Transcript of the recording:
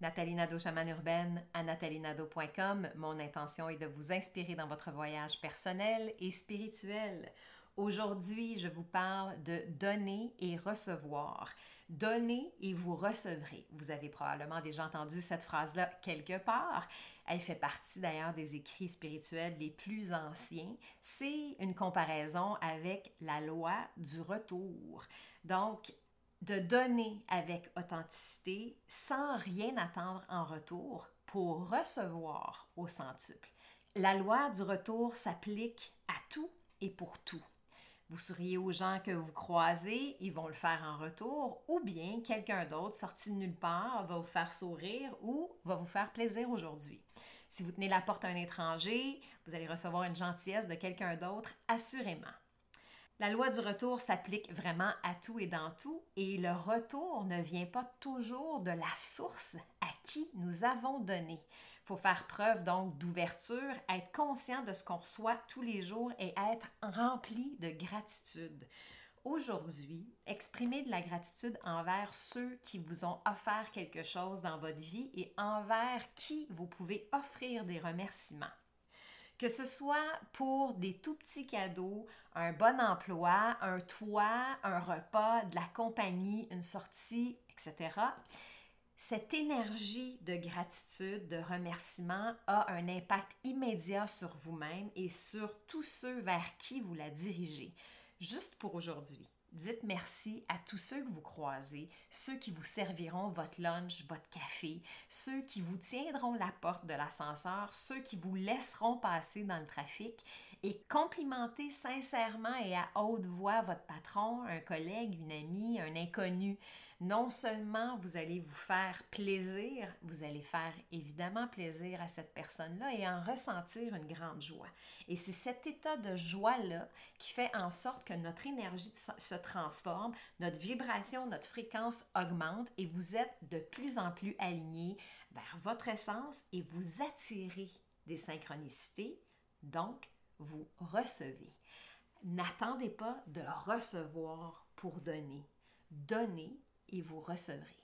Nathalie Nadeau, chamane urbaine, à nathalienadeau.com. Mon intention est de vous inspirer dans votre voyage personnel et spirituel. Aujourd'hui, je vous parle de donner et recevoir. Donnez et vous recevrez. Vous avez probablement déjà entendu cette phrase-là quelque part. Elle fait partie d'ailleurs des écrits spirituels les plus anciens. C'est une comparaison avec la loi du retour. Donc, de donner avec authenticité sans rien attendre en retour pour recevoir au centuple. La loi du retour s'applique à tout et pour tout. Vous souriez aux gens que vous croisez, ils vont le faire en retour, ou bien quelqu'un d'autre sorti de nulle part va vous faire sourire ou va vous faire plaisir aujourd'hui. Si vous tenez la porte à un étranger, vous allez recevoir une gentillesse de quelqu'un d'autre, assurément. La loi du retour s'applique vraiment à tout et dans tout, et le retour ne vient pas toujours de la source à qui nous avons donné. Il faut faire preuve donc d'ouverture, être conscient de ce qu'on reçoit tous les jours et être rempli de gratitude. Aujourd'hui, exprimez de la gratitude envers ceux qui vous ont offert quelque chose dans votre vie et envers qui vous pouvez offrir des remerciements. Que ce soit pour des tout petits cadeaux, un bon emploi, un toit, un repas, de la compagnie, une sortie, etc. Cette énergie de gratitude, de remerciement a un impact immédiat sur vous-même et sur tous ceux vers qui vous la dirigez. Juste pour aujourd'hui. Dites merci à tous ceux que vous croisez, ceux qui vous serviront votre lunch, votre café, ceux qui vous tiendront la porte de l'ascenseur, ceux qui vous laisseront passer dans le trafic et complimentez sincèrement et à haute voix votre patron, un collègue, une amie, un inconnu. Non seulement vous allez vous faire plaisir, vous allez faire évidemment plaisir à cette personne-là et en ressentir une grande joie. Et c'est cet état de joie-là qui fait en sorte que notre énergie se transforme, notre vibration, notre fréquence augmente et vous êtes de plus en plus aligné vers votre essence et vous attirez des synchronicités, donc vous recevez. N'attendez pas de recevoir pour donner. Donnez et vous recevrez.